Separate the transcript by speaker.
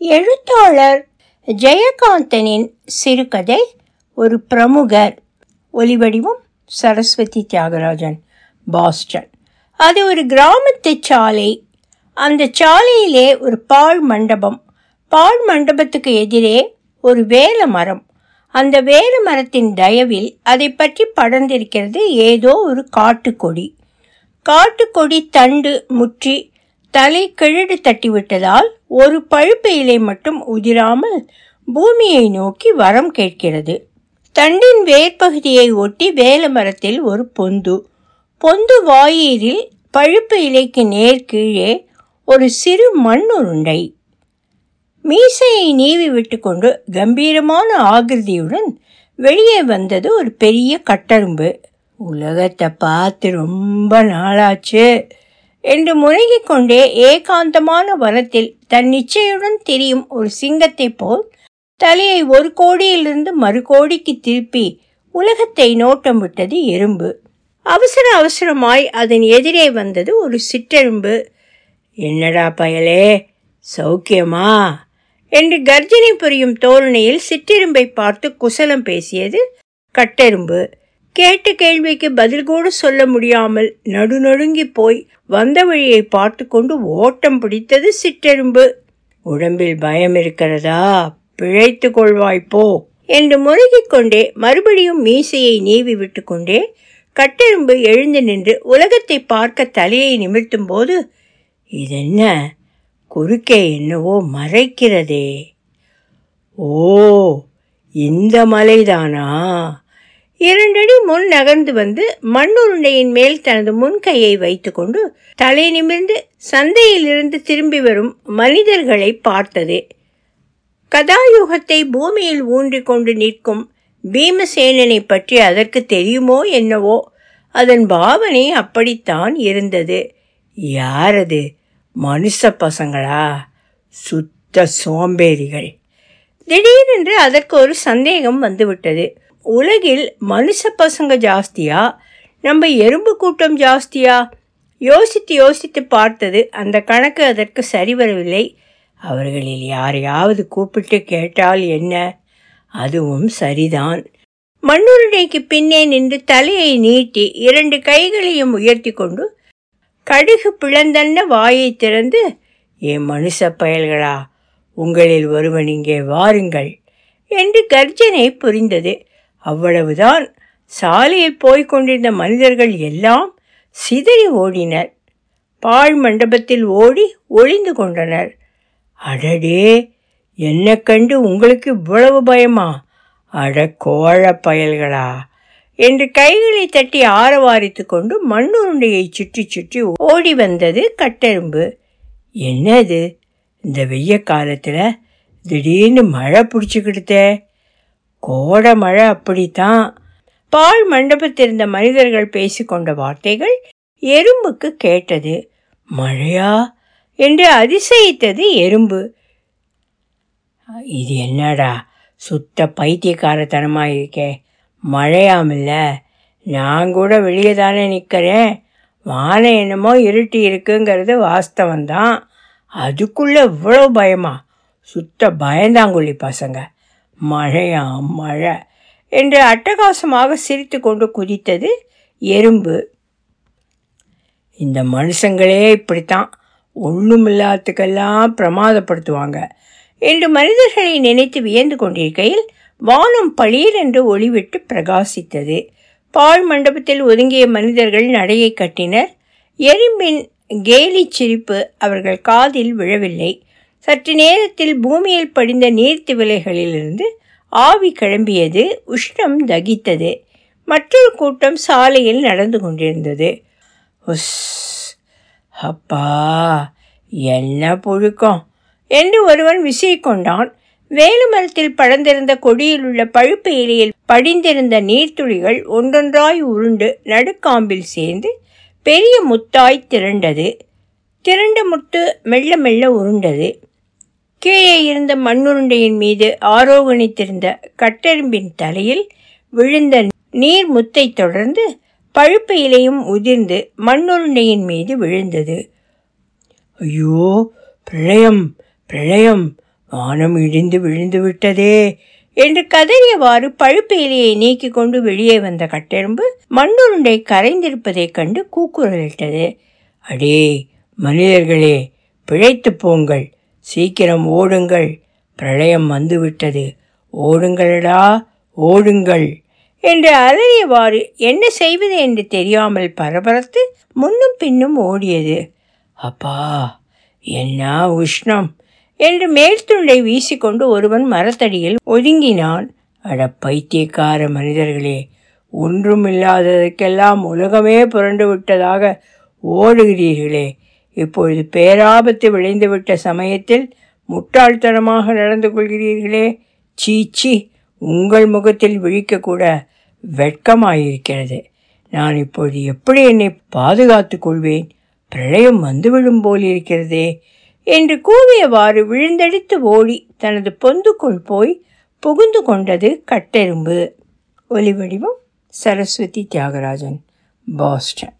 Speaker 1: எழுத்தாளர் ஜெயகாந்தனின் சிறுகதை ஒரு பிரமுகர் ஒலிவடிவம் சரஸ்வதி தியாகராஜன் பாஸ்டன். அது ஒரு கிராமத்து சாலை. அந்த சாலையிலே ஒரு பால் மண்டபம். பால் மண்டபத்துக்கு எதிரே ஒரு வேல மரம். அந்த வேல மரத்தின் தயவில் அதை பற்றி படர்ந்திருக்கிறது ஏதோ ஒரு காட்டுக்கொடி. காட்டுக்கொடி தண்டு முற்றி தலை கிழடு தட்டிவிட்டதால் ஒரு பழுப்பு இலை மட்டும் உதிராமல் பூமியை நோக்கி வரம் கேட்கிறது. தண்டின் வேர்பகுதியை ஒட்டி வேல மரத்தில் ஒரு பொந்து. பொந்து வாயிலில் பழுப்பு இலைக்கு நேர் கீழே ஒரு சிறு மண் உருண்டை. மீசையை நீவி விட்டுக்கொண்டு கம்பீரமான ஆகிருதியுடன் வெளியே வந்தது ஒரு பெரிய கட்டரும்பு. உலகத்தை பார்த்து ரொம்ப நாளாச்சு. என்று முனகிக் கொண்டே ஏகாந்தமான வனத்தில் தன் நிச்சயுடன் திரியும் ஒரு சிங்கத்தைப் போல் தலையை ஒரு கோடியிலிருந்து மறு கோடிக்கு திருப்பி உலகத்தை நோட்டம் விட்டது எறும்பு. அவசர அவசரமாய் அதன் எதிரே வந்தது ஒரு சிற்றெரும்பு என்னடா பயலே சௌக்கியமா? என்று கர்ஜனை புரியும் தோரணையில் சிற்றெரும்பை பார்த்து குசலம் பேசியது கட்டெரும்பு கேட்ட கேள்விக்கு பதில் கூட சொல்ல முடியாமல் நடுநடுங்கி போய் வந்த வழியை பார்த்து கொண்டு ஓட்டம் பிடித்தது சிற்றெரும்பு உடம்பில் பயம் இருக்கிறதா? பிழைத்து கொள்வாய்ப்போ என்று முழுகிக் கொண்டே மறுபடியும் மீசையை நீவி விட்டு கொண்டே கட்டெரும்பு எழுந்து நின்று உலகத்தை பார்க்க தலையை நிமிர்த்தும் போது இதென்ன? குறுக்கே என்னவோ மறைக்கிறதே. ஓ இந்த மலைதானா? இரண்டடி முன் நகர்ந்து வந்து மண்ணுருண்டையின் மேல் தனது முன்கையை வைத்துக்கொண்டு தலை நிமிர்ந்து சந்தையிலிருந்து திரும்பி வரும் மனிதர்களை பார்த்தது. கதாயுகத்தை பூமியில் ஊன்றிக் கொண்டு நிற்கும் பீமசேனனை பற்றி அதற்கு தெரியுமோ என்னவோ அதன் பாவனை அப்படித்தான் இருந்தது. யாரது? மனுஷ பசங்களா? சுத்த சோம்பேறிகள். திடீரென்று அதற்கு ஒரு சந்தேகம் வந்துவிட்டது. உலகில் மனுஷ பசங்க ஜாஸ்தியா? நம்ம எறும்பு கூட்டம் ஜாஸ்தியா? யோசித்து யோசித்து பார்த்தது அந்த கணக்கு அதற்கு சரி வரவில்லை. அவர்களில் யாரையாவது கூப்பிட்டு கேட்டால் என்ன? அதுவும் சரிதான். மண்ணுருடைக்கு பின்னே நின்று தலையை நீட்டி இரண்டு கைகளையும் உயர்த்தி கொண்டு கடுகு பிளந்தன்ன வாயை திறந்து ஏ மனுஷ பயல்களா உங்களில் ஒருவன் இங்கே வாருங்கள் என்று கர்ஜனை புரிந்தது. அவ்வளவுதான். சாலையில் போய்க் கொண்டிருந்த மனிதர்கள் எல்லாம் சிதறி ஓடினர். பாழ் மண்டபத்தில் ஓடி ஒளிந்து கொண்டனர். அடடே! என்ன கண்டு உங்களுக்கு இவ்வளவு பயமா? அட கோழ பயல்களா! என்று கைகளை தட்டி ஆரவாரித்து கொண்டு மண்ணுருண்டையை சுற்றி சுற்றி ஓடி வந்தது கட்டெரும்பு. என்னது? இந்த வெய்ய காலத்தில் திடீர்னு மழை பிடிச்சிக்கிடுதே. கோடை மழை அப்படித்தான். பால் மண்டபத்திருந்த மனிதர்கள் பேசிக்கொண்ட வார்த்தைகள் எறும்புக்கு கேட்டது. மழையா? என்று அதிசயித்தது எறும்பு. இது என்னடா? சுத்த பைத்தியக்காரத்தனமாக இருக்கே மழையாமில்ல. நான் கூட வெளியே தானே நிற்கிறேன் வானம் என்னமோ இருட்டி இருக்குங்கிறது வாஸ்தவம்தான். அதுக்குள்ளே இவ்வளோ பயமா? சுத்த பயந்தாங்குழி பசங்க. மழையா மழை என்று அட்டகாசமாக சிரித்து கொண்டு குதித்தது எறும்பு. இந்த மனுஷங்களே இப்படித்தான். ஒன்றுமில்லாத்துக்கெல்லாம் பிரமாதப்படுத்துவாங்க என்று மனிதர்களை நினைத்து வியந்து கொண்டிருக்கையில் வானம் பளீர் என்று ஒளிவிட்டு பிரகாசித்தது. பால் மண்டபத்தில் ஒதுங்கிய மனிதர்கள் நடையை கட்டினர். எறும்பின் கேலி சிரிப்பு அவர்கள் காதில் விழவில்லை. சற்று நேரத்தில் பூமியில் படிந்த நீர்த்திவிலைகளிலிருந்து ஆவி கிளம்பியது. உஷ்ணம் தகித்தது. மற்றொரு கூட்டம் சாலையில் நடந்து கொண்டிருந்தது. உஸ் அப்பா என்ன புழுக்கம்? என்று ஒருவன் விசிறிக்கொண்டான். வேலுமரத்தில் படர்ந்திருந்த கொடியில் உள்ள பழுப்பு இலையில் படிந்திருந்த நீர்த்துளிகள் ஒன்றொன்றாய் உருண்டு நடுக்காம்பில் சேர்ந்து பெரிய முத்தாய் திரண்டது. திரண்ட முத்து மெல்ல மெல்ல உருண்டது. கீழே இருந்த மண்ணுருண்டையின் மீது ஆரோகணித்திருந்த கட்டெரும்பின் தலையில் விழுந்த நீர் முத்தை தொடர்ந்து பழுப்பு இலையும் உதிர்ந்து மண்ணுருண்டையின் மீது விழுந்தது. ஐயோ பிரளயம் பிரளயம். வானம் இடிந்து விழுந்து விட்டதே. என்று கதறியவாறு பழுப்பேலியை நீக்கிக் நீக்கி கொண்டு வெளியே வந்த கட்டெரும்பு மண்ணுருண்டை கரைந்திருப்பதைக் கண்டு கூக்குரலிட்டது. அடே மனிதர்களே பிழைத்து போங்கள். சீக்கிரம் ஓடுங்கள். பிரளயம் வந்துவிட்டது. ஓடுங்களடா ஓடுங்கள் என்று அலறியவாறு என்ன செய்வது என்று தெரியாமல் பரபரத்து முன்னும் பின்னும் ஓடியது. அப்பா என்ன உஷ்ணம். என்று மேல்துண்டை வீசிக்கொண்டு ஒருவன் மரத்தடியில் ஒதுங்கினான். அட பைத்தியக்கார மனிதர்களே ஒன்றும் இல்லாததற்கெல்லாம் உலகமே புரண்டு விட்டதாக ஓடுகிறீர்களே. இப்பொழுது பேராபத்து விளைந்துவிட்ட சமயத்தில் முட்டாள்தனமாக நடந்து கொள்கிறீர்களே. சீச்சி உங்கள் முகத்தில் விழிக்கக்கூட வெட்கமாயிருக்கிறது. நான் இப்பொழுது எப்படி என்னை பாதுகாத்து கொள்வேன்? பிரளயம் வந்துவிடும் போலிருக்கிறதே. என்று கூவியவாறு விழுந்தடித்து ஓடி தனது பொந்துக்குள் போய் புகுந்து கொண்டது கட்டெரும்பு. ஒலிவடிவம் சரஸ்வதி தியாகராஜன் பாஸ்டன்.